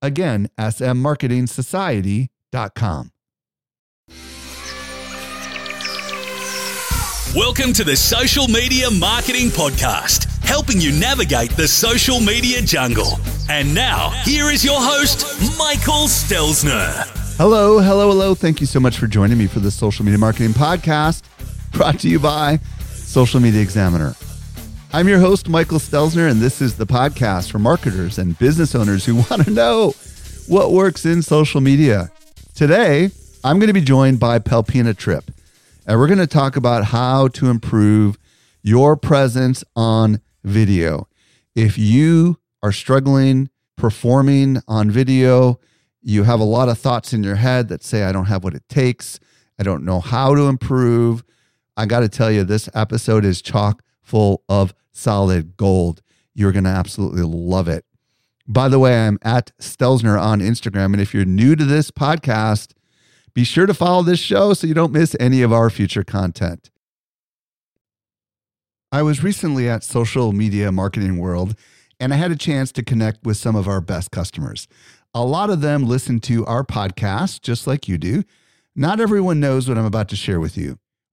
Again, smmarketingsociety.com. Welcome to the Social Media Marketing Podcast, helping you navigate the social media jungle. And now, here is your host, Michael Stelzner. Hello, hello, hello. Thank you so much for joining me for the Social Media Marketing Podcast, brought to you by Social Media Examiner. I'm your host, Michael Stelzner, and this is the podcast for marketers and business owners who want to know what works in social media. Today, I'm going to be joined by Pelpina Trip, and we're going to talk about how to improve your presence on video. If you are struggling performing on video, you have a lot of thoughts in your head that say, I don't have what it takes, I don't know how to improve. I got to tell you, this episode is chock full of solid gold. You're going to absolutely love it. By the way, I'm at Stelzner on Instagram. And if you're new to this podcast, be sure to follow this show so you don't miss any of our future content. I was recently at Social Media Marketing World and I had a chance to connect with some of our best customers. A lot of them listen to our podcast just like you do. Not everyone knows what I'm about to share with you.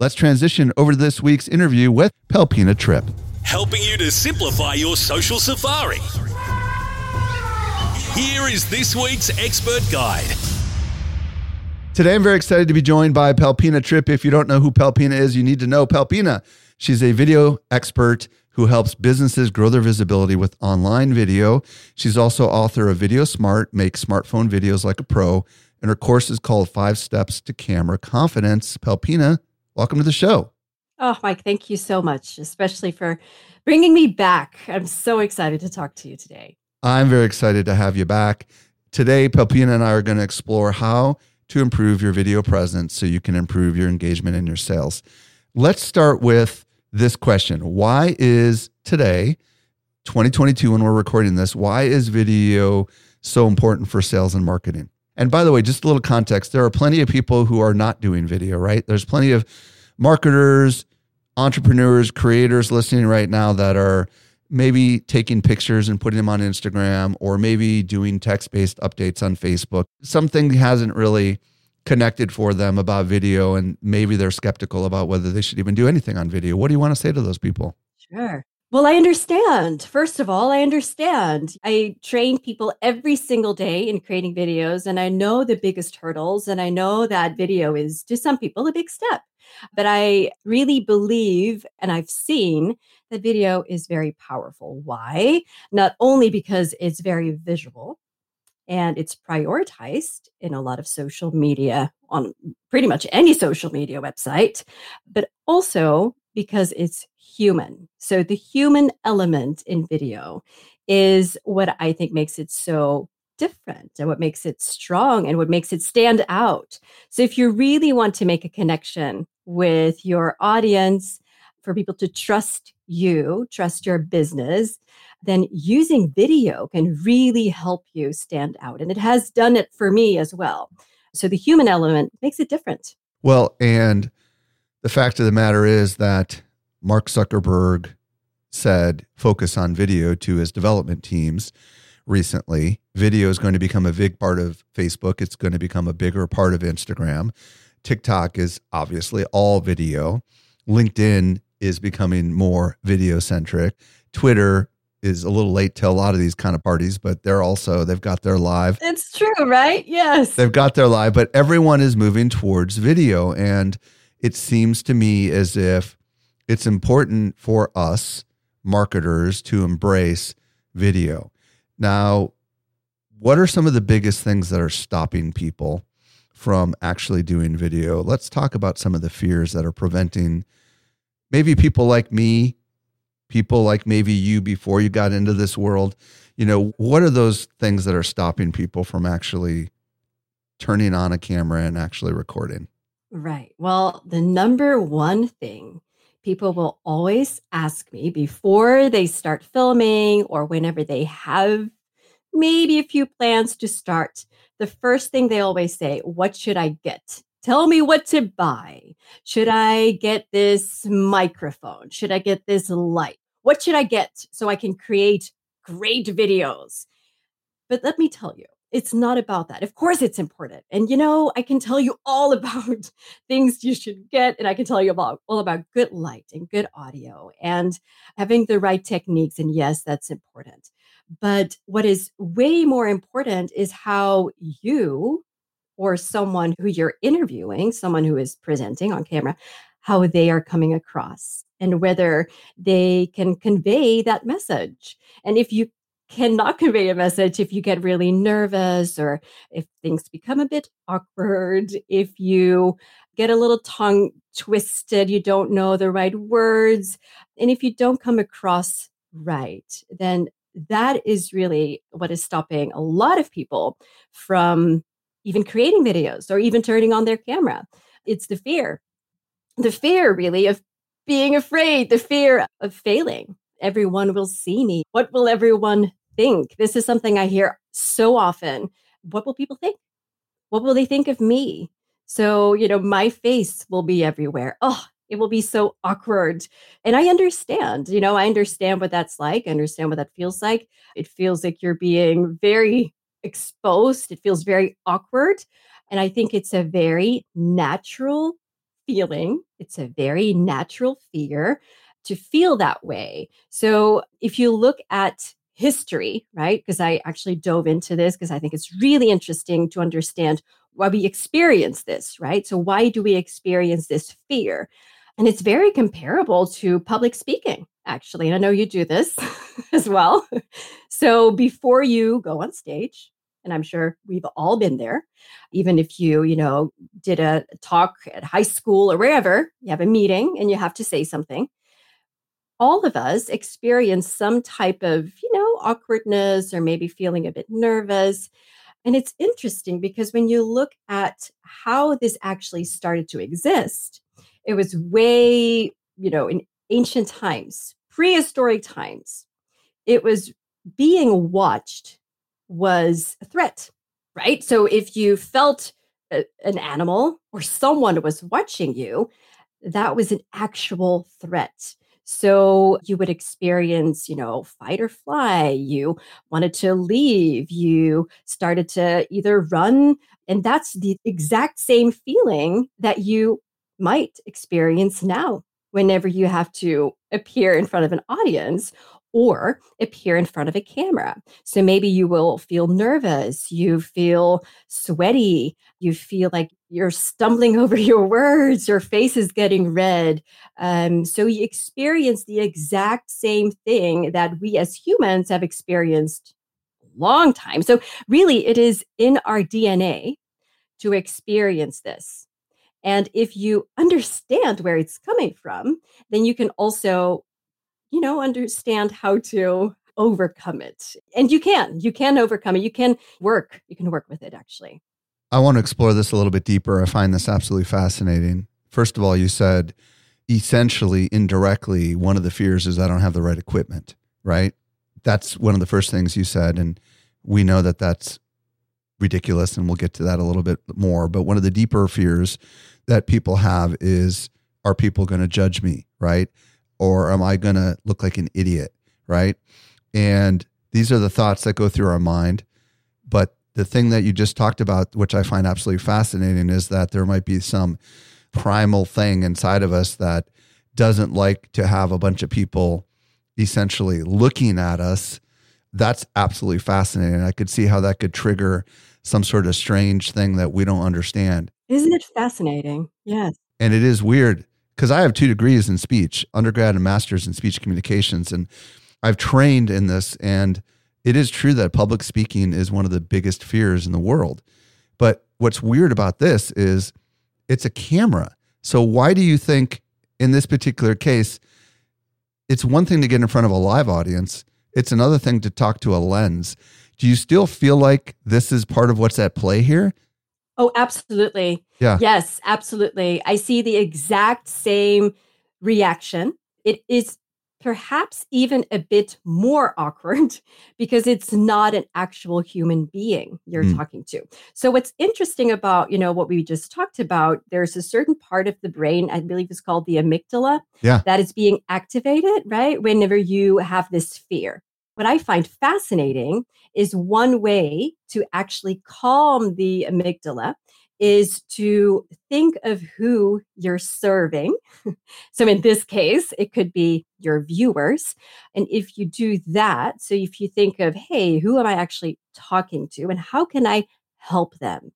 Let's transition over to this week's interview with Pelpina Trip. Helping you to simplify your social safari. Here is this week's expert guide. Today, I'm very excited to be joined by Pelpina Trip. If you don't know who Pelpina is, you need to know Pelpina. She's a video expert who helps businesses grow their visibility with online video. She's also author of Video Smart, Make Smartphone Videos Like a Pro, and her course is called Five Steps to Camera Confidence. Pelpina, welcome to the show. Oh, Mike, thank you so much, especially for bringing me back. I'm so excited to talk to you today. I'm very excited to have you back. Today, Pelpina and I are going to explore how to improve your video presence so you can improve your engagement and your sales. Let's start with this question Why is today, 2022, when we're recording this, why is video so important for sales and marketing? And by the way, just a little context there are plenty of people who are not doing video, right? There's plenty of marketers, entrepreneurs, creators listening right now that are maybe taking pictures and putting them on Instagram or maybe doing text based updates on Facebook. Something hasn't really connected for them about video and maybe they're skeptical about whether they should even do anything on video. What do you want to say to those people? Sure. Well, I understand. First of all, I understand. I train people every single day in creating videos, and I know the biggest hurdles, and I know that video is to some people a big step. But I really believe, and I've seen that video is very powerful. Why? Not only because it's very visual and it's prioritized in a lot of social media on pretty much any social media website, but also because it's human. So the human element in video is what I think makes it so different and what makes it strong and what makes it stand out. So if you really want to make a connection with your audience, for people to trust you, trust your business, then using video can really help you stand out. And it has done it for me as well. So the human element makes it different. Well, and the fact of the matter is that Mark Zuckerberg said focus on video to his development teams recently. Video is going to become a big part of Facebook. It's going to become a bigger part of Instagram. TikTok is obviously all video. LinkedIn is becoming more video centric. Twitter is a little late to a lot of these kind of parties, but they're also, they've got their live. It's true, right? Yes. They've got their live, but everyone is moving towards video. And it seems to me as if it's important for us marketers to embrace video. Now, what are some of the biggest things that are stopping people from actually doing video? Let's talk about some of the fears that are preventing maybe people like me, people like maybe you before you got into this world. You know, what are those things that are stopping people from actually turning on a camera and actually recording? Right. Well, the number one thing people will always ask me before they start filming or whenever they have maybe a few plans to start, the first thing they always say, What should I get? Tell me what to buy. Should I get this microphone? Should I get this light? What should I get so I can create great videos? But let me tell you, it's not about that. Of course, it's important. And you know, I can tell you all about things you should get, and I can tell you about all about good light and good audio and having the right techniques. And yes, that's important. But what is way more important is how you or someone who you're interviewing, someone who is presenting on camera, how they are coming across and whether they can convey that message. And if you cannot convey a message if you get really nervous or if things become a bit awkward, if you get a little tongue twisted, you don't know the right words, and if you don't come across right, then that is really what is stopping a lot of people from even creating videos or even turning on their camera. It's the fear, the fear really of being afraid, the fear of failing. Everyone will see me. What will everyone think? This is something I hear so often. What will people think? What will they think of me? So, you know, my face will be everywhere. Oh, it will be so awkward. And I understand, you know, I understand what that's like. I understand what that feels like. It feels like you're being very exposed, it feels very awkward. And I think it's a very natural feeling, it's a very natural fear to feel that way. So if you look at history, right? Because I actually dove into this because I think it's really interesting to understand why we experience this, right? So, why do we experience this fear? And it's very comparable to public speaking, actually. And I know you do this as well. so, before you go on stage, and I'm sure we've all been there, even if you, you know, did a talk at high school or wherever, you have a meeting and you have to say something all of us experience some type of, you know, awkwardness or maybe feeling a bit nervous. And it's interesting because when you look at how this actually started to exist, it was way, you know, in ancient times, prehistoric times. It was being watched was a threat, right? So if you felt a, an animal or someone was watching you, that was an actual threat. So you would experience, you know, fight or fly. You wanted to leave. You started to either run. And that's the exact same feeling that you might experience now whenever you have to appear in front of an audience or appear in front of a camera. So maybe you will feel nervous, you feel sweaty, you feel like you're stumbling over your words, your face is getting red. Um, so you experience the exact same thing that we as humans have experienced a long time. So really, it is in our DNA to experience this. And if you understand where it's coming from, then you can also you know, understand how to overcome it. And you can, you can overcome it. You can work, you can work with it actually. I want to explore this a little bit deeper. I find this absolutely fascinating. First of all, you said essentially, indirectly, one of the fears is I don't have the right equipment, right? That's one of the first things you said. And we know that that's ridiculous, and we'll get to that a little bit more. But one of the deeper fears that people have is are people going to judge me, right? Or am I going to look like an idiot, right? And these are the thoughts that go through our mind. But the thing that you just talked about, which I find absolutely fascinating, is that there might be some primal thing inside of us that doesn't like to have a bunch of people essentially looking at us. That's absolutely fascinating. I could see how that could trigger some sort of strange thing that we don't understand. Isn't it fascinating? Yes. And it is weird because I have two degrees in speech, undergrad and master's in speech communications. And I've trained in this. And it is true that public speaking is one of the biggest fears in the world. But what's weird about this is it's a camera. So why do you think in this particular case, it's one thing to get in front of a live audience, it's another thing to talk to a lens. Do you still feel like this is part of what's at play here? Oh, absolutely. Yeah. Yes, absolutely. I see the exact same reaction. It is perhaps even a bit more awkward because it's not an actual human being you're mm. talking to. So what's interesting about, you know, what we just talked about, there's a certain part of the brain, I believe it's called the amygdala, yeah. that is being activated, right? Whenever you have this fear. What I find fascinating is one way to actually calm the amygdala is to think of who you're serving. so in this case, it could be your viewers. And if you do that, so if you think of, hey, who am I actually talking to and how can I help them?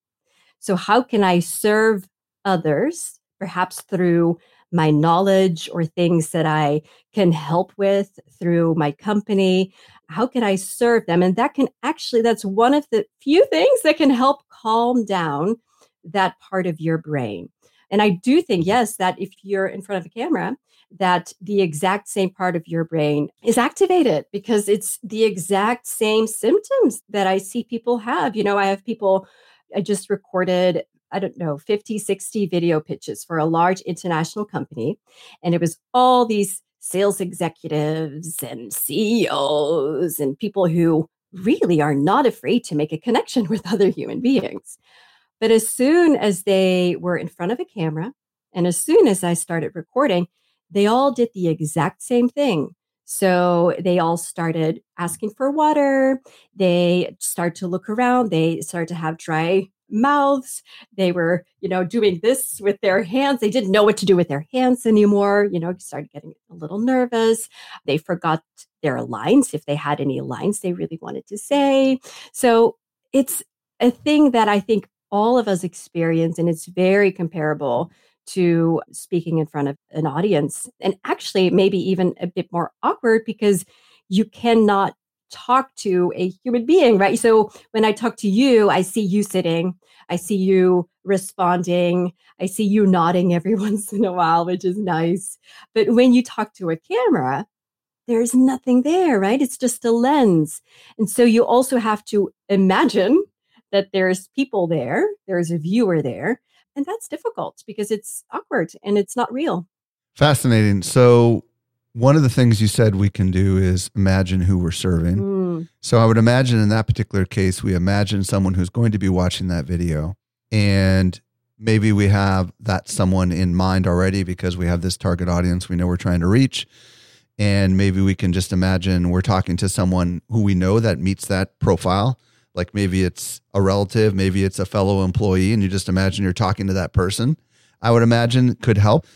So, how can I serve others, perhaps through my knowledge or things that I can help with through my company? How can I serve them? And that can actually, that's one of the few things that can help calm down that part of your brain. And I do think, mm-hmm. yes, that if you're in front of a camera, that the exact same part of your brain is activated because it's the exact same symptoms that I see people have. You know, I have people, I just recorded, I don't know, 50, 60 video pitches for a large international company. And it was all these sales executives and CEOs and people who really are not afraid to make a connection with other human beings. But as soon as they were in front of a camera and as soon as I started recording, they all did the exact same thing. So they all started asking for water. They started to look around. They started to have dry mouths. They were, you know, doing this with their hands. They didn't know what to do with their hands anymore. You know, started getting a little nervous. They forgot their lines if they had any lines they really wanted to say. So it's a thing that I think all of us experience, and it's very comparable to speaking in front of an audience. And actually, maybe even a bit more awkward because you cannot talk to a human being, right? So when I talk to you, I see you sitting, I see you responding, I see you nodding every once in a while, which is nice. But when you talk to a camera, there's nothing there, right? It's just a lens. And so you also have to imagine that there's people there, there's a viewer there, and that's difficult because it's awkward and it's not real. Fascinating. So, one of the things you said we can do is imagine who we're serving. Mm. So, I would imagine in that particular case, we imagine someone who's going to be watching that video. And maybe we have that someone in mind already because we have this target audience we know we're trying to reach. And maybe we can just imagine we're talking to someone who we know that meets that profile like maybe it's a relative, maybe it's a fellow employee, and you just imagine you're talking to that person, I would imagine could help.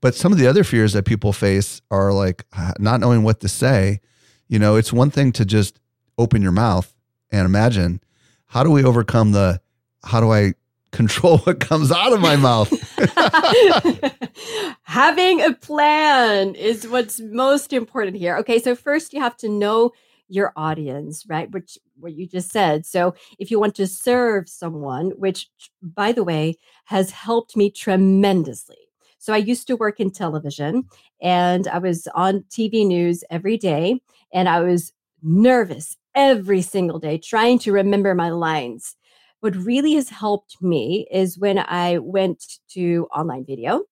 But some of the other fears that people face are like uh, not knowing what to say. You know, it's one thing to just open your mouth and imagine. How do we overcome the, how do I control what comes out of my mouth? Having a plan is what's most important here. Okay, so first you have to know your audience, right? Which what you just said. So if you want to serve someone, which by the way has helped me tremendously. So I used to work in television and I was on TV news every day and I was nervous every single day trying to remember my lines. What really has helped me is when I went to online video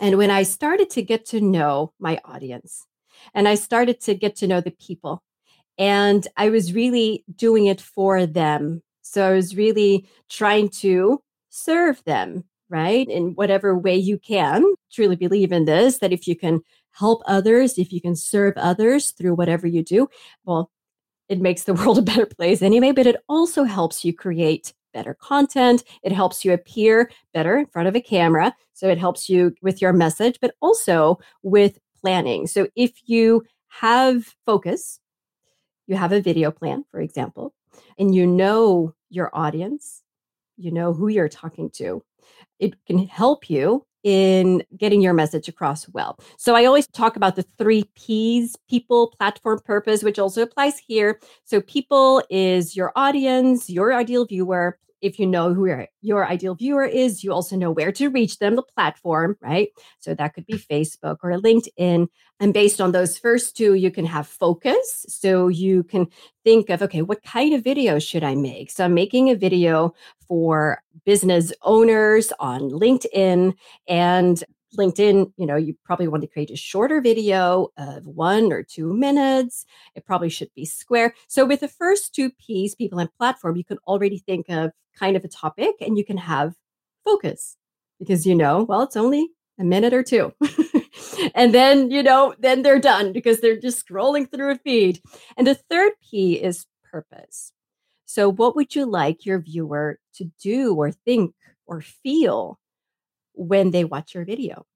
and when I started to get to know my audience and I started to get to know the people and I was really doing it for them. So I was really trying to serve them, right? In whatever way you can. Truly believe in this that if you can help others, if you can serve others through whatever you do, well, it makes the world a better place anyway, but it also helps you create better content. It helps you appear better in front of a camera. So it helps you with your message, but also with planning. So if you have focus, you have a video plan, for example, and you know your audience, you know who you're talking to, it can help you in getting your message across well. So I always talk about the three P's people, platform, purpose, which also applies here. So people is your audience, your ideal viewer, if you know who your, your ideal viewer is, you also know where to reach them, the platform, right? So that could be Facebook or LinkedIn. And based on those first two, you can have focus. So you can think of, okay, what kind of video should I make? So I'm making a video for business owners on LinkedIn and LinkedIn, you know, you probably want to create a shorter video of one or two minutes. It probably should be square. So, with the first two P's, people and platform, you can already think of kind of a topic and you can have focus because you know, well, it's only a minute or two. and then, you know, then they're done because they're just scrolling through a feed. And the third P is purpose. So, what would you like your viewer to do or think or feel when they watch your video.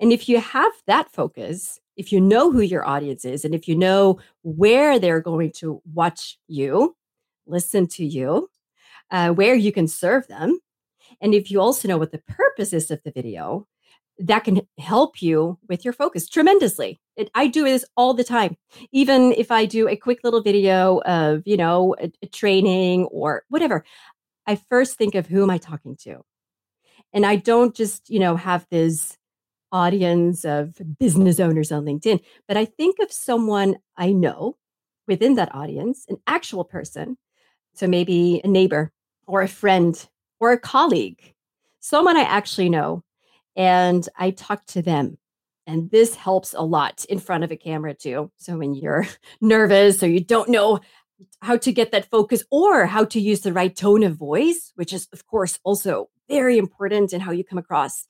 And if you have that focus, if you know who your audience is, and if you know where they're going to watch you, listen to you, uh, where you can serve them, and if you also know what the purpose is of the video, that can help you with your focus tremendously. It, I do this all the time. Even if I do a quick little video of, you know, a, a training or whatever, I first think of who am I talking to? And I don't just, you know, have this audience of business owners on LinkedIn, but I think of someone I know within that audience, an actual person. So maybe a neighbor or a friend or a colleague, someone I actually know. And I talk to them. And this helps a lot in front of a camera too. So when you're nervous or you don't know how to get that focus or how to use the right tone of voice, which is, of course, also very important in how you come across.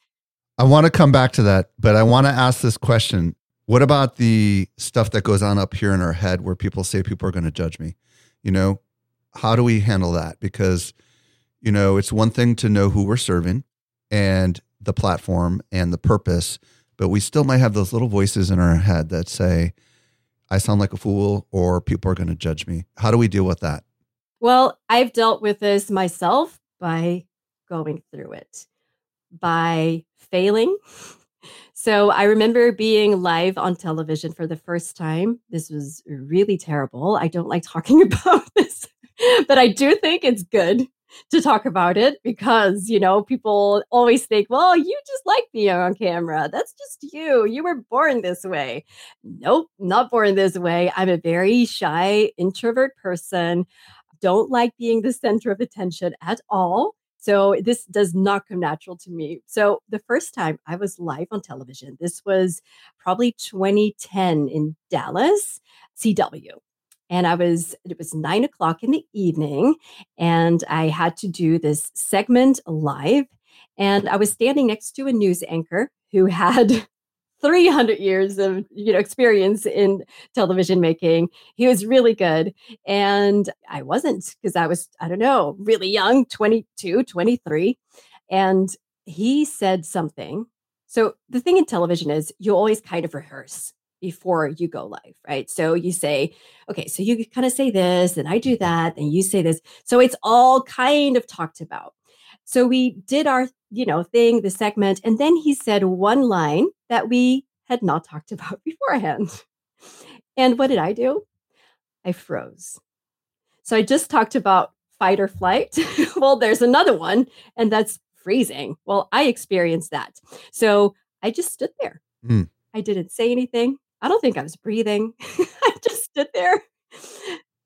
I want to come back to that, but I want to ask this question. What about the stuff that goes on up here in our head where people say people are going to judge me? You know, how do we handle that? Because, you know, it's one thing to know who we're serving and the platform and the purpose, but we still might have those little voices in our head that say, I sound like a fool or people are going to judge me. How do we deal with that? Well, I've dealt with this myself by going through it, by failing. So I remember being live on television for the first time. This was really terrible. I don't like talking about this, but I do think it's good to talk about it because, you know, people always think, well, you just like being on camera. That's just you. You were born this way. Nope, not born this way. I'm a very shy, introvert person. Don't like being the center of attention at all. So this does not come natural to me. So the first time I was live on television, this was probably 2010 in Dallas, CW and I was, it was nine o'clock in the evening, and I had to do this segment live. And I was standing next to a news anchor who had 300 years of you know experience in television making he was really good and i wasn't because i was i don't know really young 22 23 and he said something so the thing in television is you always kind of rehearse before you go live, right? So you say, okay, so you kind of say this, and I do that, and you say this. So it's all kind of talked about. So we did our, you know, thing, the segment, and then he said one line that we had not talked about beforehand. And what did I do? I froze. So I just talked about fight or flight. well, there's another one, and that's freezing. Well, I experienced that. So I just stood there. Mm. I didn't say anything. I don't think I was breathing. I just stood there.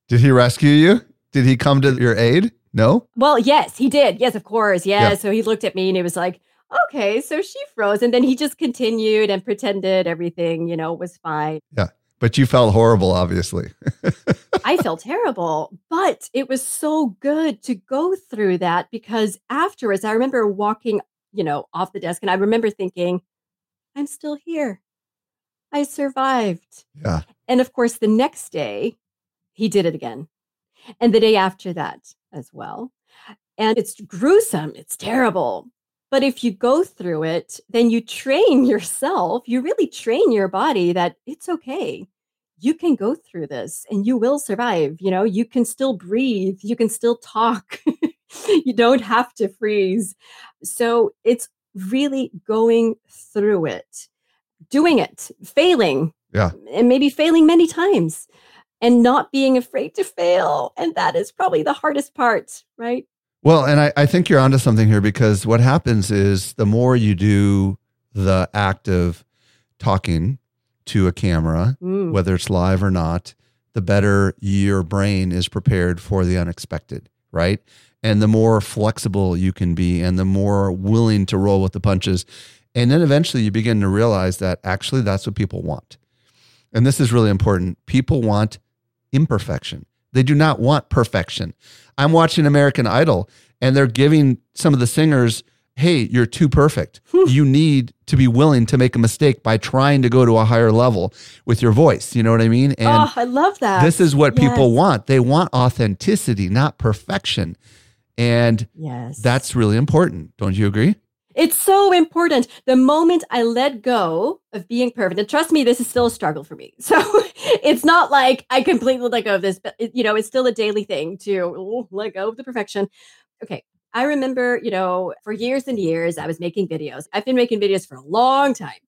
Did he rescue you? Did he come to your aid? No? Well, yes, he did. Yes, of course. Yeah. yeah. So he looked at me and he was like, okay, so she froze. And then he just continued and pretended everything, you know, was fine. Yeah. But you felt horrible, obviously. I felt terrible, but it was so good to go through that because afterwards, I remember walking, you know, off the desk and I remember thinking, I'm still here. I survived. Yeah. And of course, the next day, he did it again. And the day after that as well. And it's gruesome, it's terrible. But if you go through it, then you train yourself, you really train your body that it's okay you can go through this and you will survive. You know, you can still breathe, you can still talk, you don't have to freeze. So it's really going through it, doing it, failing. Yeah. And maybe failing many times and not being afraid to fail. And that is probably the hardest part, right? Well, and I, I think you're onto something here because what happens is the more you do the act of talking to a camera, mm. whether it's live or not, the better your brain is prepared for the unexpected, right? And the more flexible you can be and the more willing to roll with the punches. And then eventually you begin to realize that actually that's what people want. And this is really important. People want imperfection. They do not want perfection. I'm watching American Idol and they're giving some of the singers hey, you're too perfect. you need to be willing to make a mistake by trying to go to a higher level with your voice. You know what I mean? And oh, I love that. This is what yes. people want. They want authenticity, not perfection. And yes. that's really important. Don't you agree? It's so important. The moment I let go of being perfect, and trust me, this is still a struggle for me. So it's not like I completely let go of this, but it, you know, it's still a daily thing to let go of the perfection. Okay, I remember, you know, for years and years, I was making videos. I've been making videos for a long time.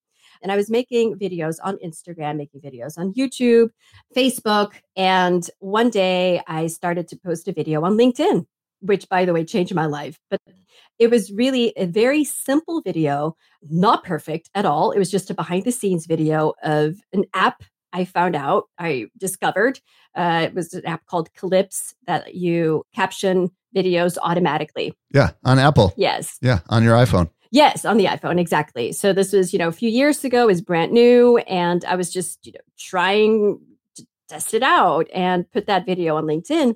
And I was making videos on Instagram, making videos on YouTube, Facebook. And one day I started to post a video on LinkedIn, which, by the way, changed my life. But it was really a very simple video, not perfect at all. It was just a behind the scenes video of an app I found out, I discovered. Uh, it was an app called Clips that you caption videos automatically. Yeah, on Apple. Yes. Yeah, on your iPhone. Yes, on the iPhone, exactly. So this was, you know, a few years ago, is brand new, and I was just, you know, trying to test it out and put that video on LinkedIn,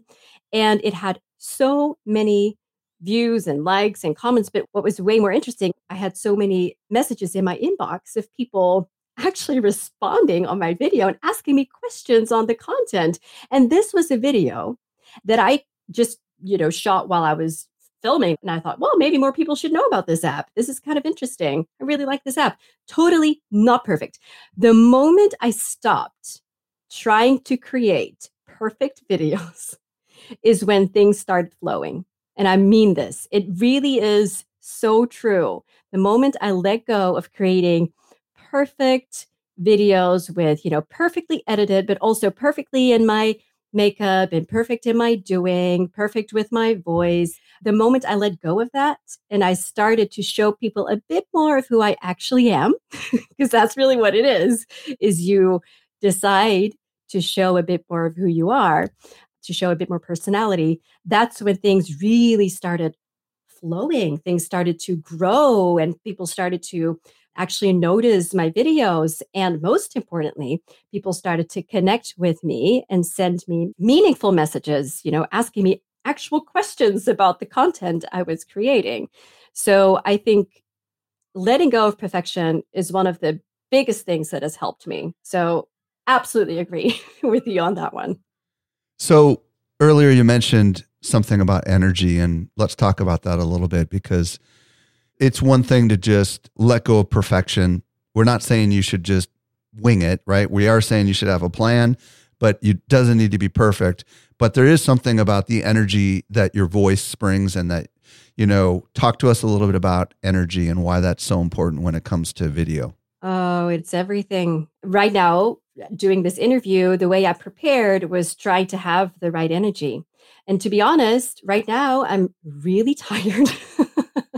and it had so many views and likes and comments. But what was way more interesting, I had so many messages in my inbox of people actually responding on my video and asking me questions on the content. And this was a video that I just you know, shot while I was filming. And I thought, well, maybe more people should know about this app. This is kind of interesting. I really like this app. Totally not perfect. The moment I stopped trying to create perfect videos is when things start flowing. And I mean this, it really is so true. The moment I let go of creating perfect videos with, you know, perfectly edited, but also perfectly in my makeup and perfect in my doing, perfect with my voice. The moment I let go of that and I started to show people a bit more of who I actually am, because that's really what it is, is you decide to show a bit more of who you are, to show a bit more personality. That's when things really started flowing. Things started to grow and people started to actually notice my videos. And most importantly, people started to connect with me and send me meaningful messages, you know, asking me actual questions about the content I was creating. So I think letting go of perfection is one of the biggest things that has helped me. So absolutely agree with you on that one. So earlier you mentioned something about energy and let's talk about that a little bit because it's one thing to just let go of perfection. We're not saying you should just wing it, right? We are saying you should have a plan, but it doesn't need to be perfect. But there is something about the energy that your voice springs and that, you know, talk to us a little bit about energy and why that's so important when it comes to video. Oh, it's everything. Right now, doing this interview, the way I prepared was trying to have the right energy. And to be honest, right now, I'm really tired.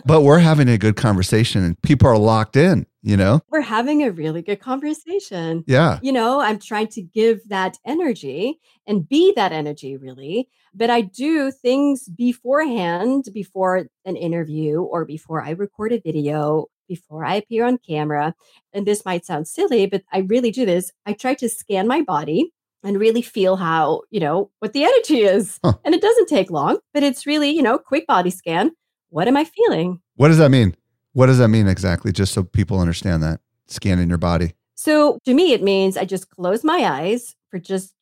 but we're having a good conversation and people are locked in. you know? We're having a really good conversation. Yeah. You know, I'm trying to give that energy and be that energy really. But I do things beforehand, before an interview or before I record a video, before I appear on camera. And this might sound silly, but I really do this. I try to scan my body and really feel how, you know, what the energy is. Huh. And it doesn't take long, but it's really, you know, quick body scan. What am I feeling? What does that mean? What does that mean exactly? Just so people understand that scanning your body. So to me, it means I just close my eyes for just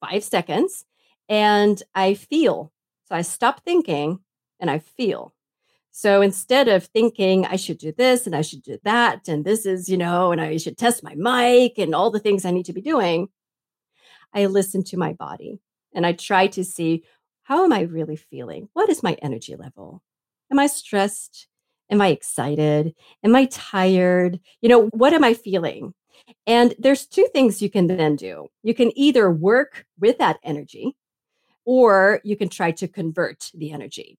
five seconds and I feel. So I stop thinking and I feel. So instead of thinking I should do this and I should do that, and this is, you know, and I should test my mic and all the things I need to be doing, I listen to my body and I try to see how am I really feeling? What is my energy level? Am I stressed? Am I excited? Am I tired? You know, what am I feeling? And there's two things you can then do. You can either work with that energy or you can try to convert the energy.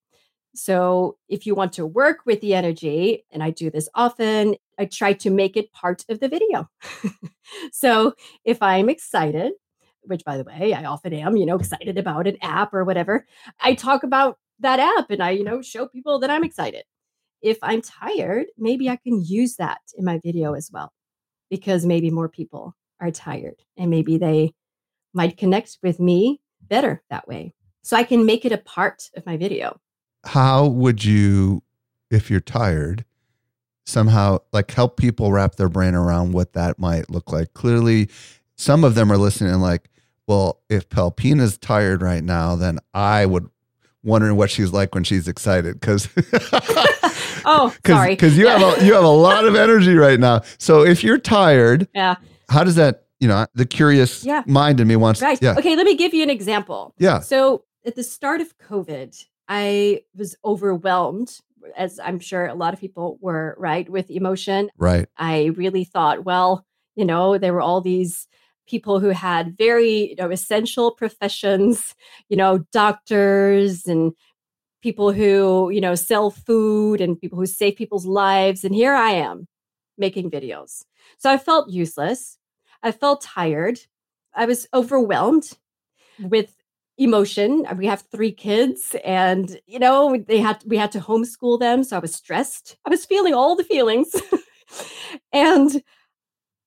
So, if you want to work with the energy, and I do this often, I try to make it part of the video. so, if I'm excited, which by the way, I often am, you know, excited about an app or whatever, I talk about that app and I, you know, show people that I'm excited. If I'm tired, maybe I can use that in my video as well, because maybe more people are tired and maybe they might connect with me better that way. So I can make it a part of my video. How would you, if you're tired, somehow like help people wrap their brain around what that might look like? Clearly, some of them are listening like, well, if Pelpina's tired right now, then I would wondering what she's like when she's excited because oh sorry. because you have a, you have a lot of energy right now. So if you're tired yeah. how does that you know the curious Yeah. mind in me wants right. yeah. Okay let me give you an example. Yeah. So at the start of COVID, I was overwhelmed, as I'm sure a lot of people were, right, with emotion. right I really thought, well, you know, there were all these people who had very you know, essential professions, you know, doctors and people who, you know, sell food and people who save people's lives. And here I am making videos. So I felt useless. I felt tired. I was overwhelmed with emotion. Uh, we have three kids and you know, they had we had to homeschool them, so I was stressed. I was feeling all the feelings. and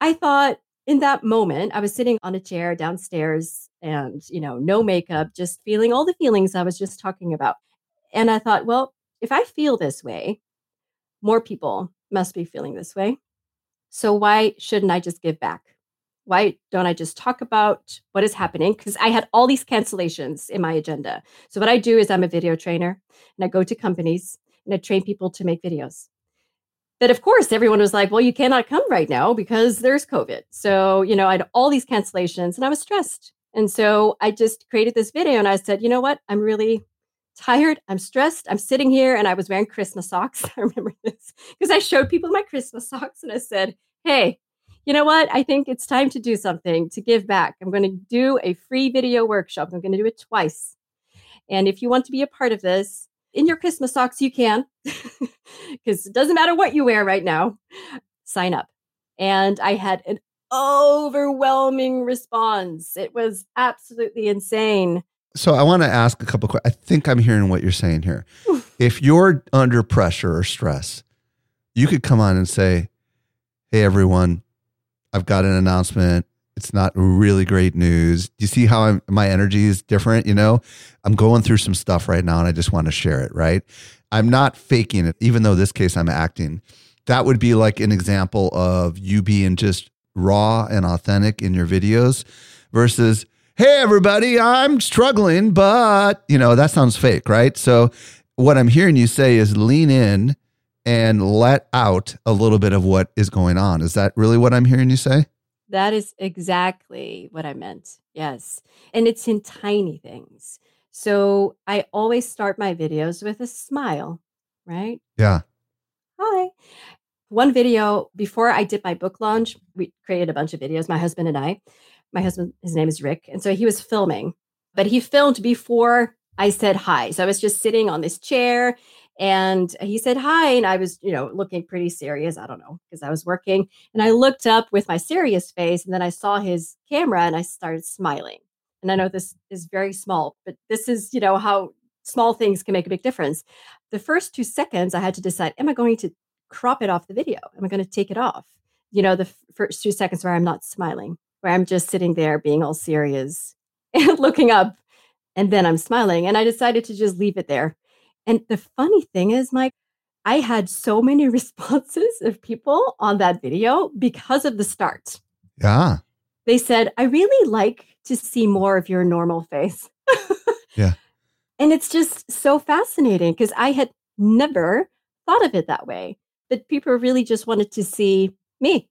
I thought in that moment, I was sitting on a chair downstairs and, you know, no makeup, just feeling all the feelings I was just talking about. And I thought, well, if I feel this way, more people must be feeling this way. So why shouldn't I just give back? Why don't I just talk about what is happening? Because I had all these cancellations in my agenda. So what I do is I'm a video trainer and I go to companies and I train people to make videos. But of course, everyone was like, well, you cannot come right now because there's COVID. So, you know, I had all these cancellations and I was stressed. And so I just created this video and I said, you know what? I'm really tired. I'm stressed. I'm sitting here and I was wearing Christmas socks. I remember this because I showed people my Christmas socks and I said, hey, you know what? I think it's time to do something to give back. I'm going to do a free video workshop. I'm going to do it twice. And if you want to be a part of this, in your Christmas socks, you can, because it doesn't matter what you wear right now. Sign up. And I had an overwhelming response. It was absolutely insane. so i want to ask a couple questions i think i'm hearing what you're saying here if you're under pressure or stress you could come on and say hey everyone i've got an announcement. It's not really great news. Do you see how I'm, my energy is different you know? I'm going through some stuff right now and i just want to share it right? I'm not faking it even though this case i'm acting. That would be like an example of you being just raw and authentic in your videos versus hey everybody i'm struggling but you know that sounds fake right? So what i'm hearing you say is lean in and let out a little bit of what is going on is that really what i'm hearing you say That is exactly what I meant. Yes. And it's in tiny things. So I always start my videos with a smile, right? yeah Hi. One video before I did my book launch, we created a bunch of videos, my husband and I. My husband, his name is Rick. And so he was filming, but he filmed before I said hi. So I was just sitting on this chair And he said hi. And I was, you know, looking pretty serious. I don't know, because I was working. And I looked up with my serious face and then I saw his camera and I started smiling. And I know this is very small, but this is, you know, how small things can make a big difference. The first two seconds, I had to decide, am I going to crop it off the video? Am I going to take it off? You know, the first two seconds where I'm not smiling, where I'm just sitting there being all serious and looking up, and then I'm smiling. And I decided to just leave it there and the funny thing is, Mike, I had so many responses of people on that video because of the start. Yeah. They said, I really like to see more of your normal face. yeah. And it's just so fascinating because I had never thought of it that way. But people really just wanted to see me.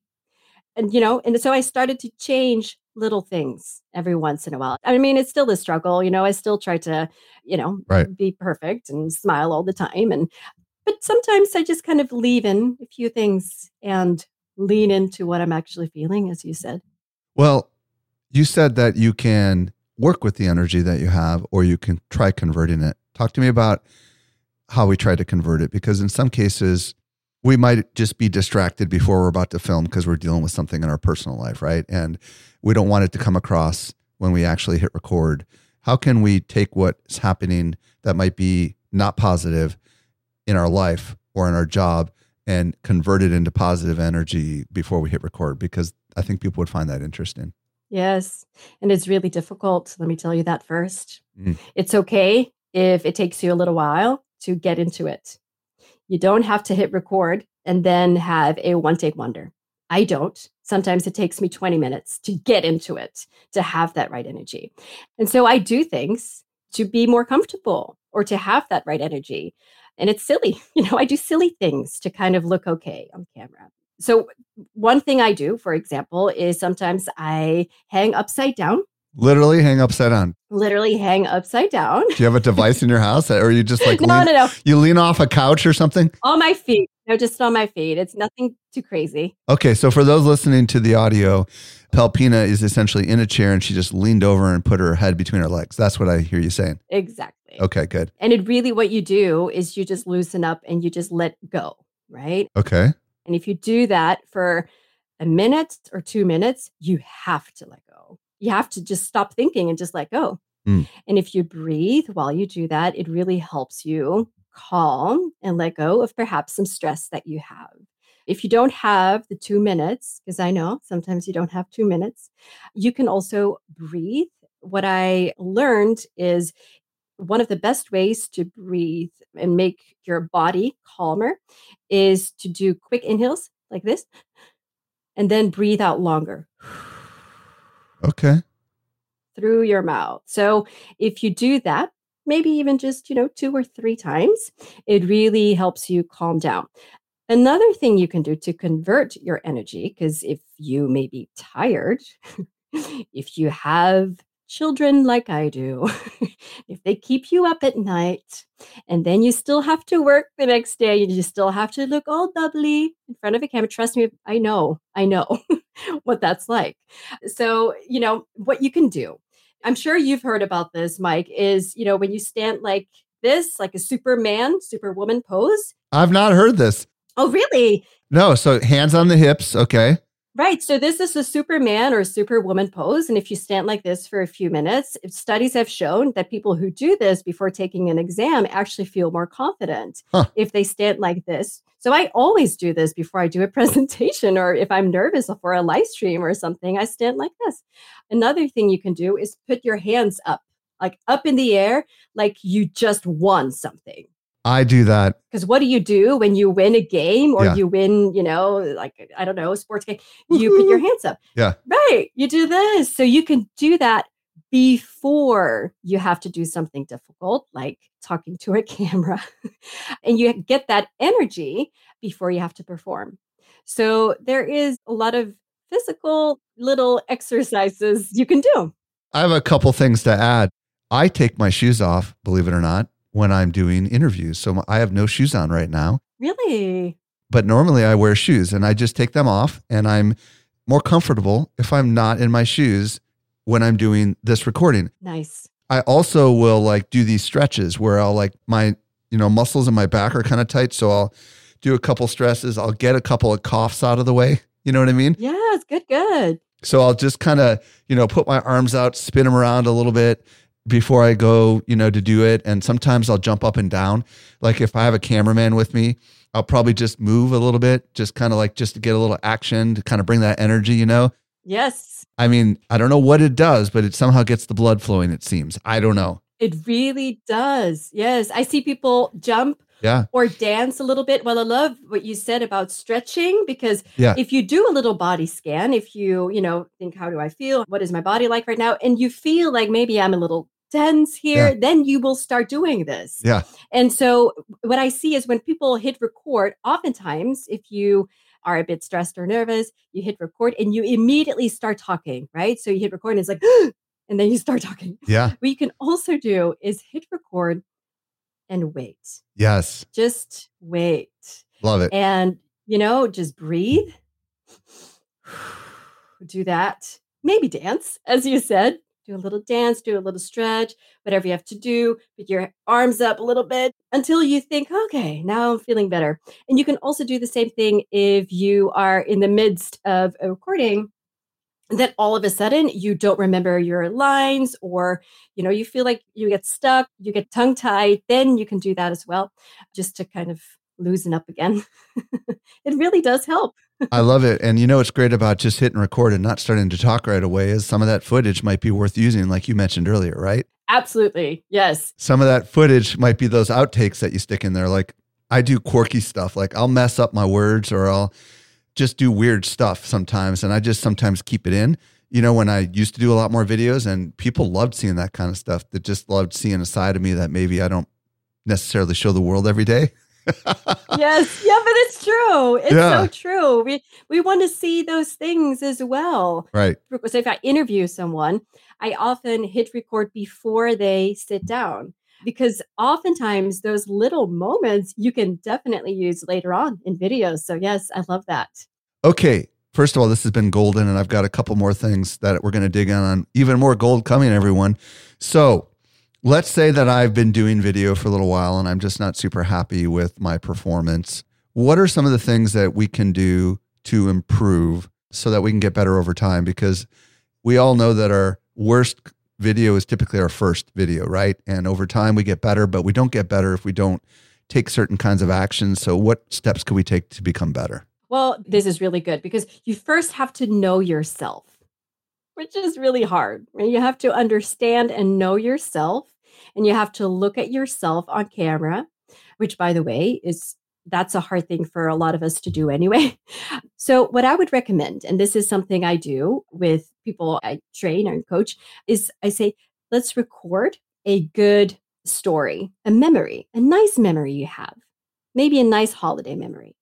And, you know, and so I started to change little things every once in a while. I mean, it's still a struggle, you know, I still try to, you know, right. be perfect and smile all the time and but sometimes I just kind of leave in a few things and lean into what I'm actually feeling as you said. Well, you said that you can work with the energy that you have or you can try converting it. Talk to me about how we try to convert it because in some cases we might just be distracted before we're about to film because we're dealing with something in our personal life, right? And we don't want it to come across when we actually hit record. How can we take what's happening that might be not positive in our life or in our job and convert it into positive energy before we hit record? Because I think people would find that interesting. Yes. And it's really difficult. Let me tell you that first. Mm. It's okay if it takes you a little while to get into it. You don't have to hit record and then have a one take wonder. I don't. Sometimes it takes me 20 minutes to get into it, to have that right energy. And so I do things to be more comfortable or to have that right energy. And it's silly. You know, I do silly things to kind of look okay on camera. So, one thing I do, for example, is sometimes I hang upside down Literally hang upside down. Literally hang upside down. Do you have a device in your house, or you just like no, lean, no, no? You lean off a couch or something? On my feet. No, just on my feet. It's nothing too crazy. Okay, so for those listening to the audio, Pelpina is essentially in a chair and she just leaned over and put her head between her legs. That's what I hear you saying. Exactly. Okay, good. And it really what you do is you just loosen up and you just let go, right? Okay. And if you do that for a minute or two minutes, you have to let go you have to just stop thinking and just let go. Mm. And if you breathe while you do that, it really helps you calm and let go of perhaps some stress that you have. If you don't have the two minutes, because I know sometimes you don't have two minutes, you can also breathe. What I learned is one of the best ways to breathe and make your body calmer is to do quick inhales like this and then breathe out longer. Okay. Through your mouth. So if you do that, maybe even just, you know, two or three times, it really helps you calm down. Another thing you can do to convert your energy, because if you may be tired, if you have children like I do, if they keep you up at night and then you still have to work the next day and you still have to look all bubbly in front of a camera, trust me, I know, I know what that's like. So, you know, what you can do, I'm sure you've heard about this, Mike, is, you know, when you stand like this, like a Superman, Superwoman pose. I've not heard this. Oh, really? No. So hands on the hips. Okay. Right. So this is a Superman or Superwoman pose. And if you stand like this for a few minutes, studies have shown that people who do this before taking an exam actually feel more confident huh. if they stand like this. So I always do this before I do a presentation or if I'm nervous for a live stream or something, I stand like this. Another thing you can do is put your hands up, like up in the air, like you just won something. I do that. Because what do you do when you win a game or yeah. you win, you know, like, I don't know, a sports game? You put your hands up. Yeah. Right. You do this. So you can do that before you have to do something difficult, like talking to a camera. and you get that energy before you have to perform. So there is a lot of physical little exercises you can do. I have a couple things to add. I take my shoes off, believe it or not when I'm doing interviews. So I have no shoes on right now. Really? But normally I wear shoes and I just take them off and I'm more comfortable if I'm not in my shoes when I'm doing this recording. Nice. I also will like do these stretches where I'll like my you know, muscles in my back are kind of tight. So I'll do a couple stresses. I'll get a couple of coughs out of the way. You know what I mean? Yes, good, good. So I'll just kind of, you know, put my arms out, spin them around a little bit before I go, you know, to do it. And sometimes I'll jump up and down. Like if I have a cameraman with me, I'll probably just move a little bit, just kind of like just to get a little action to kind of bring that energy, you know? Yes. I mean, I don't know what it does, but it somehow gets the blood flowing, it seems. I don't know. It really does. Yes. I see people jump Yeah. or dance a little bit. Well, I love what you said about stretching because Yeah. if you do a little body scan, if you, you know, think, how do I feel? What is my body like right now? And you feel like maybe I'm a little tense here, Yeah. then you will start doing this. Yeah. And so what I see is when people hit record, oftentimes if you are a bit stressed or nervous, you hit record and you immediately start talking, right? So you hit record and it's like, and then you start talking. Yeah. What you can also do is hit record and wait. Yes. Just wait. Love it. And, you know, just breathe. Do that. Maybe dance, as you said. Do a little dance, do a little stretch, whatever you have to do. Put your arms up a little bit until you think, okay, now I'm feeling better. And you can also do the same thing if you are in the midst of a recording that all of a sudden you don't remember your lines or you know you feel like you get stuck you get tongue tied then you can do that as well just to kind of loosen up again it really does help I love it. And you know what's great about just hitting record and not starting to talk right away is some of that footage might be worth using, like you mentioned earlier, right? absolutely yes Some of that footage might be those outtakes that you stick in there. Like I do quirky stuff. Like I'll mess up my words or I'll just do weird stuff sometimes. And I just sometimes keep it in. You know, when I used to do a lot more videos and people loved seeing that kind of stuff, that just loved seeing a side of me that maybe I don't necessarily show the world every day. yes yeah but it's true it's Yeah. so true we we want to see those things as well Right. so if I interview someone, I often hit record before they sit down because oftentimes those little moments you can definitely use later on in videos. So yes, I love that. Okay. First of all, this has been golden, and I've got a couple more things that we're going to dig in on. Even more gold coming, everyone. So, let's say that I've been doing video for a little while and I'm just not super happy with my performance. What are some of the things that we can do to improve so that we can get better over time? Because we all know that our worst video is typically our first video, right? And over time, we get better, but we don't get better if we don't take certain kinds of actions. So, what steps can we take to become better? Well, this is really good because you first have to know yourself, which is really hard. Right? You have to understand and know yourself, and you have to look at yourself on camera, which, by the way, is that's a hard thing for a lot of us to do anyway. So, what I would recommend, and this is something I do with people I train and coach, is I say, let's record a good story, a memory, a nice memory you have, maybe a nice holiday memory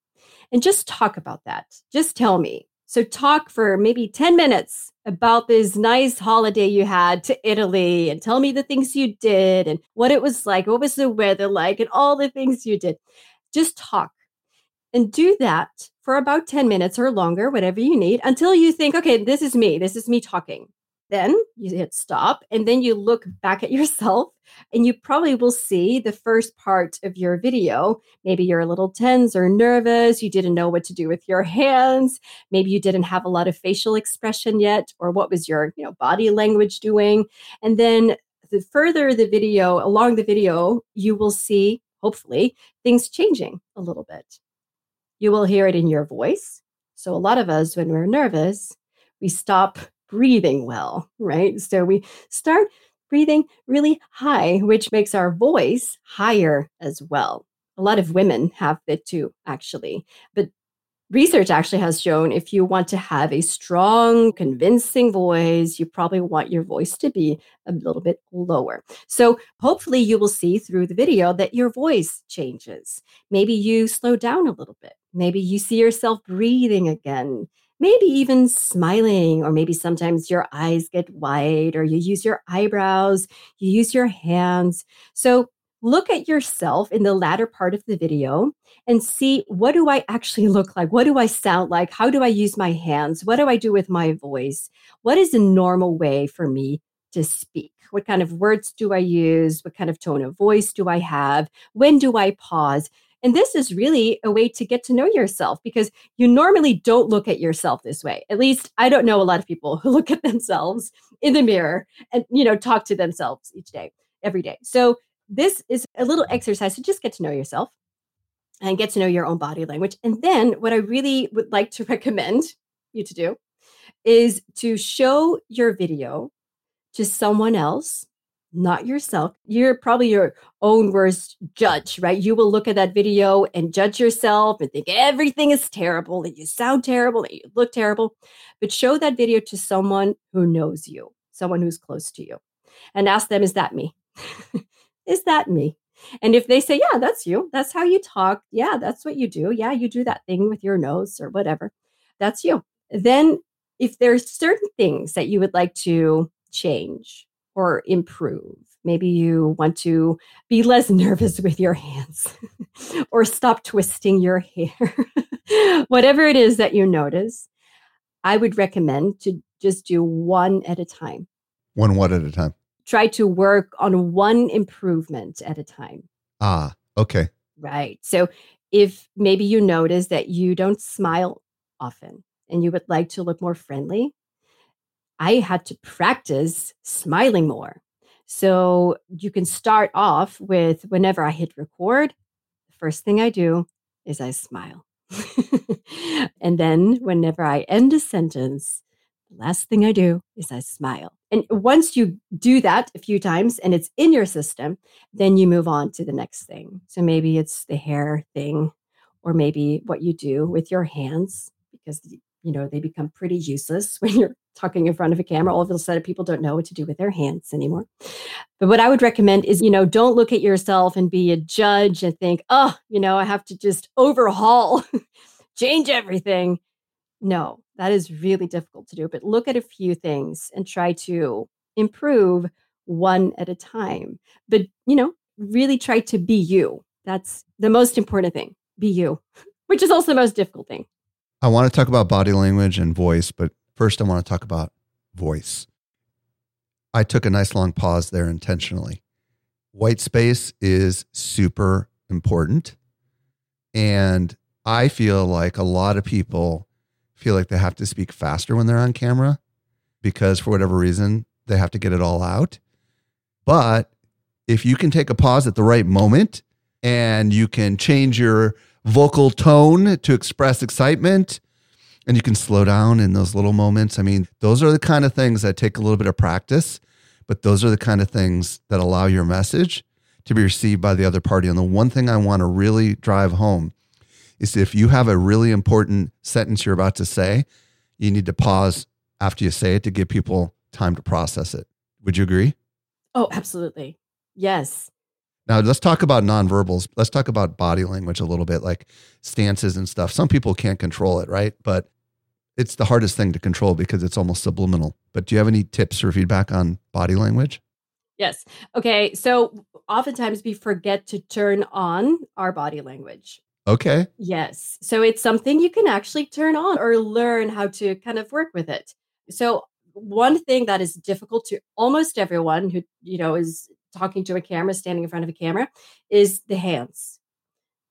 and just talk about that. Just tell me. So, talk for maybe 10 minutes about this nice holiday you had to Italy and tell me the things you did and what it was like, what was the weather like, and all the things you did. Just talk and do that for about 10 minutes or longer, whatever you need, until you think, okay, this is me. This is me talking. Then you hit stop and then you look back at yourself and you probably will see the first part of your video. Maybe you're a little tense or nervous. You didn't know what to do with your hands. Maybe you didn't have a lot of facial expression yet, or what was your you know, body language doing? And then the further the video, along the video, you will see, hopefully, things changing a little bit. You will hear it in your voice. So, a lot of us, when we're nervous, we stop breathing well, right? So, we start breathing really high, which makes our voice higher as well. A lot of women have it too, actually. But research actually has shown if you want to have a strong, convincing voice, you probably want your voice to be a little bit lower. So hopefully you will see through the video that your voice changes. Maybe you slow down a little bit. Maybe you see yourself breathing again. Maybe even smiling, or maybe sometimes your eyes get wide, or you use your eyebrows, you use your hands. So look at yourself in the latter part of the video and see what do I actually look like? What do I sound like? How do I use my hands? What do I do with my voice? What is a normal way for me to speak? What kind of words do I use? What kind of tone of voice do I have? When do I pause? And this is really a way to get to know yourself because you normally don't look at yourself this way. At least I don't know a lot of people who look at themselves in the mirror and, you know, talk to themselves each day, every day. So this is a little exercise to just get to know yourself and get to know your own body language. And then what I really would like to recommend you to do is to show your video to someone else not yourself. You're probably your own worst judge, right? You will look at that video and judge yourself and think everything is terrible, that you sound terrible, that you look terrible. But show that video to someone who knows you, someone who's close to you, and ask them, Is that me? is that me? And if they say, Yeah, that's you, that's how you talk. Yeah, that's what you do. Yeah, you do that thing with your nose or whatever. That's you. Then, if there's certain things that you would like to change, or improve. Maybe you want to be less nervous with your hands or stop twisting your hair. Whatever it is that you notice, I would recommend to just do one at a time. One what at a time? Try to work on one improvement at a time. Ah, okay. Right. So if maybe you notice that you don't smile often and you would like to look more friendly, I had to practice smiling more. So you can start off with whenever I hit record, the first thing I do is I smile. and then whenever I end a sentence, the last thing I do is I smile. And once you do that a few times and it's in your system, then you move on to the next thing. So maybe it's the hair thing, or maybe what you do with your hands, because you know they become pretty useless when you're talking in front of a camera all of a sudden people don't know what to do with their hands anymore. But what i would recommend is you know don't look at yourself and be a judge and think oh you know i have to just overhaul change everything. No that is really difficult to do but look at a few things and try to improve one at a time. But you know really try to be you. That's the most important thing be you which is also the most difficult thing. I want to talk about body language and voice, but first I want to talk about voice. I took a nice long pause there intentionally. White space is super important. And I feel like a lot of people feel like they have to speak faster when they're on camera because for whatever reason, they have to get it all out. But if you can take a pause at the right moment and you can change your vocal tone to express excitement and you can slow down in those little moments. I mean, those are the kind of things that take a little bit of practice, but those are the kind of things that allow your message to be received by the other party. And the one thing I want to really drive home is if you have a really important sentence you're about to say, you need to pause after you say it to give people time to process it. Would you agree? Oh, absolutely. Yes. Now let's talk about nonverbals. Let's talk about body language a little bit, like stances and stuff. Some people can't control it, right? But it's the hardest thing to control because it's almost subliminal. But do you have any tips or feedback on body language? Yes. Okay. So oftentimes we forget to turn on our body language. Okay. Yes. So it's something you can actually turn on or learn how to kind of work with it. So one thing that is difficult to almost everyone who, you know, is talking to a camera, standing in front of a camera, is the hands.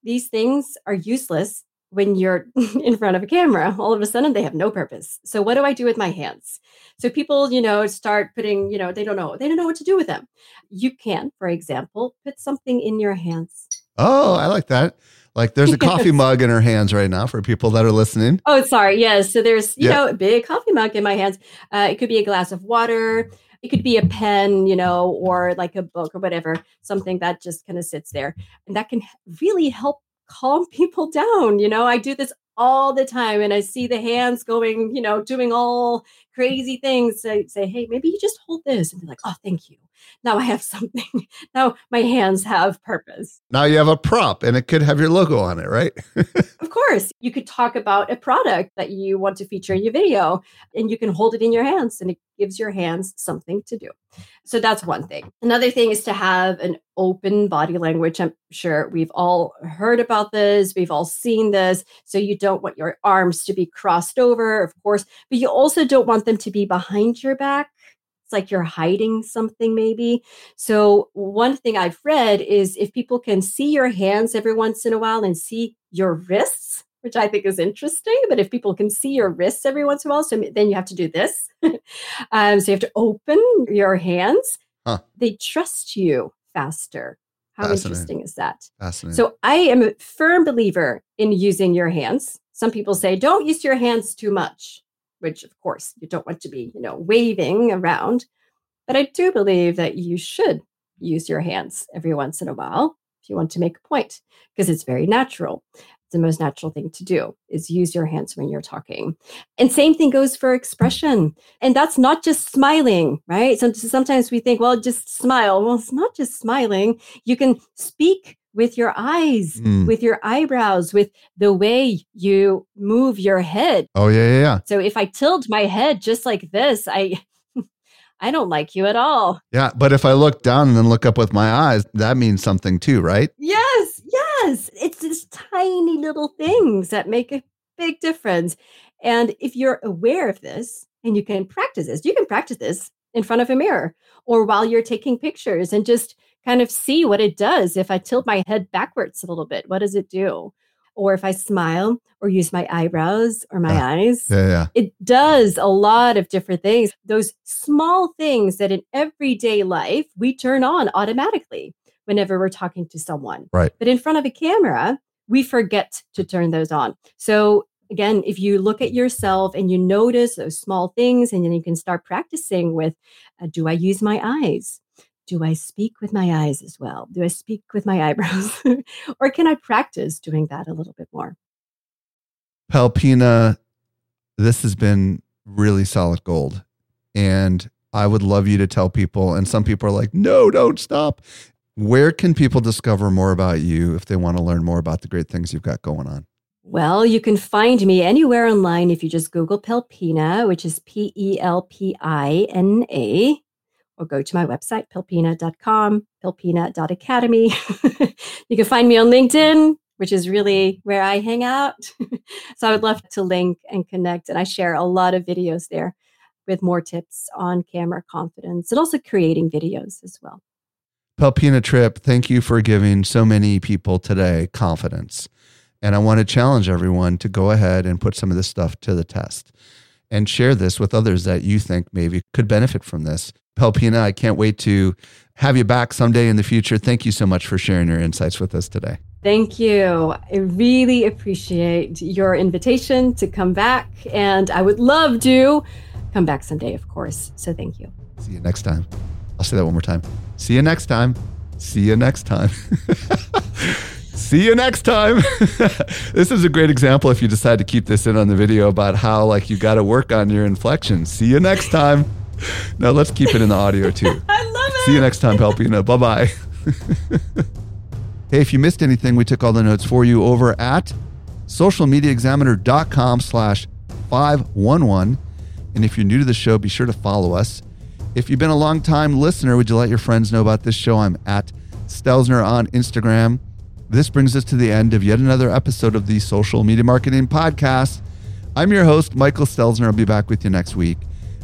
These things are useless when you're in front of a camera. All of a sudden, they have no purpose. So, what do I do with my hands? So, people, you know, start putting, you know, they don't know, they don't know what to do with them. You can, for example, put something in your hands. Oh, I like that. Like there's a coffee mug in her hands right now for people that are listening. Oh, sorry. Yes. So there's, you yeah. know, a big coffee mug in my hands. Uh, it could be a glass of water it could be a pen, you know, or like a book or whatever, something that just kind of sits there. And that can really help calm people down. You know, I do this all the time and I see the hands going, you know, doing all crazy things. I say, hey, maybe you just hold this and be like, oh, thank you now I have something. now my hands have purpose. Now you have a prop and it could have your logo on it, right? of course. You could talk about a product that you want to feature in your video and you can hold it in your hands and it gives your hands something to do. So that's one thing. Another thing is to have an open body language. I'm sure we've all heard about this, we've all seen this. So you don't want your arms to be crossed over, of course, but you also don't want them to be behind your back It's like you're hiding something, maybe. So, one thing I've read is if people can see your hands every once in a while and see your wrists, which I think is interesting. But if people can see your wrists every once in a while, so then you have to do this. um, so, you have to open your hands. Huh. They trust you faster. How interesting is that? Fascinating. So, I am a firm believer in using your hands. Some people say, don't use your hands too much which of course you don't want to be, you know, waving around. But I do believe that you should use your hands every once in a while if you want to make a point, because it's very natural. The most natural thing to do is use your hands when you're talking. And same thing goes for expression. And that's not just smiling, right? So sometimes we think, well, just smile. Well, it's not just smiling. You can speak with your eyes, mm. with your eyebrows, with the way you move your head. Oh yeah, yeah, yeah. So if I tilt my head just like this, I I don't like you at all. Yeah, but if I look down and then look up with my eyes, that means something too, right? Yes, yes. It's these tiny little things that make a big difference. And if you're aware of this and you can practice this, you can practice this in front of a mirror or while you're taking pictures and just kind of see what it does. If I tilt my head backwards a little bit, what does it do? Or if I smile or use my eyebrows or my yeah. eyes, yeah, yeah. it does a lot of different things. Those small things that in everyday life we turn on automatically whenever we're talking to someone. Right. But in front of a camera, we forget to turn those on. So again, if you look at yourself and you notice those small things, and then you can start practicing with uh, do I use my eyes? Do I speak with my eyes as well? Do I speak with my eyebrows? or can I practice doing that a little bit more? Pelpina, this has been really solid gold. And I would love you to tell people, and some people are like, no, don't stop. Where can people discover more about you if they want to learn more about the great things you've got going on? Well, you can find me anywhere online if you just Google Pelpina, which is P E L P I N A or go to my website, pelpina.com, pelpina.academy. you can find me on LinkedIn, which is really where I hang out. so I would love to link and connect. And I share a lot of videos there with more tips on camera confidence and also creating videos as well. Pelpina Trip, thank you for giving so many people today confidence. And I want to challenge everyone to go ahead and put some of this stuff to the test and share this with others that you think maybe could benefit from this. Pelpina, I can't wait to have you back someday in the future. Thank you so much for sharing your insights with us today. Thank you. I really appreciate your invitation to come back. And I would love to come back someday, of course. So thank you. See you next time. I'll say that one more time. See you next time. See you next time. See you next time. this is a great example if you decide to keep this in on the video about how like you got to work on your inflection. See you next time. Now let's keep it in the audio too. I love it. See you next time, Pelpina. Bye bye. hey, if you missed anything, we took all the notes for you over at socialmediaexaminer.com slash 511. And if you're new to the show, be sure to follow us. If you've been a long time listener, would you let your friends know about this show? I'm at Stelzner on Instagram. This brings us to the end of yet another episode of the Social Media Marketing Podcast. I'm your host, Michael Stelzner. I'll be back with you next week.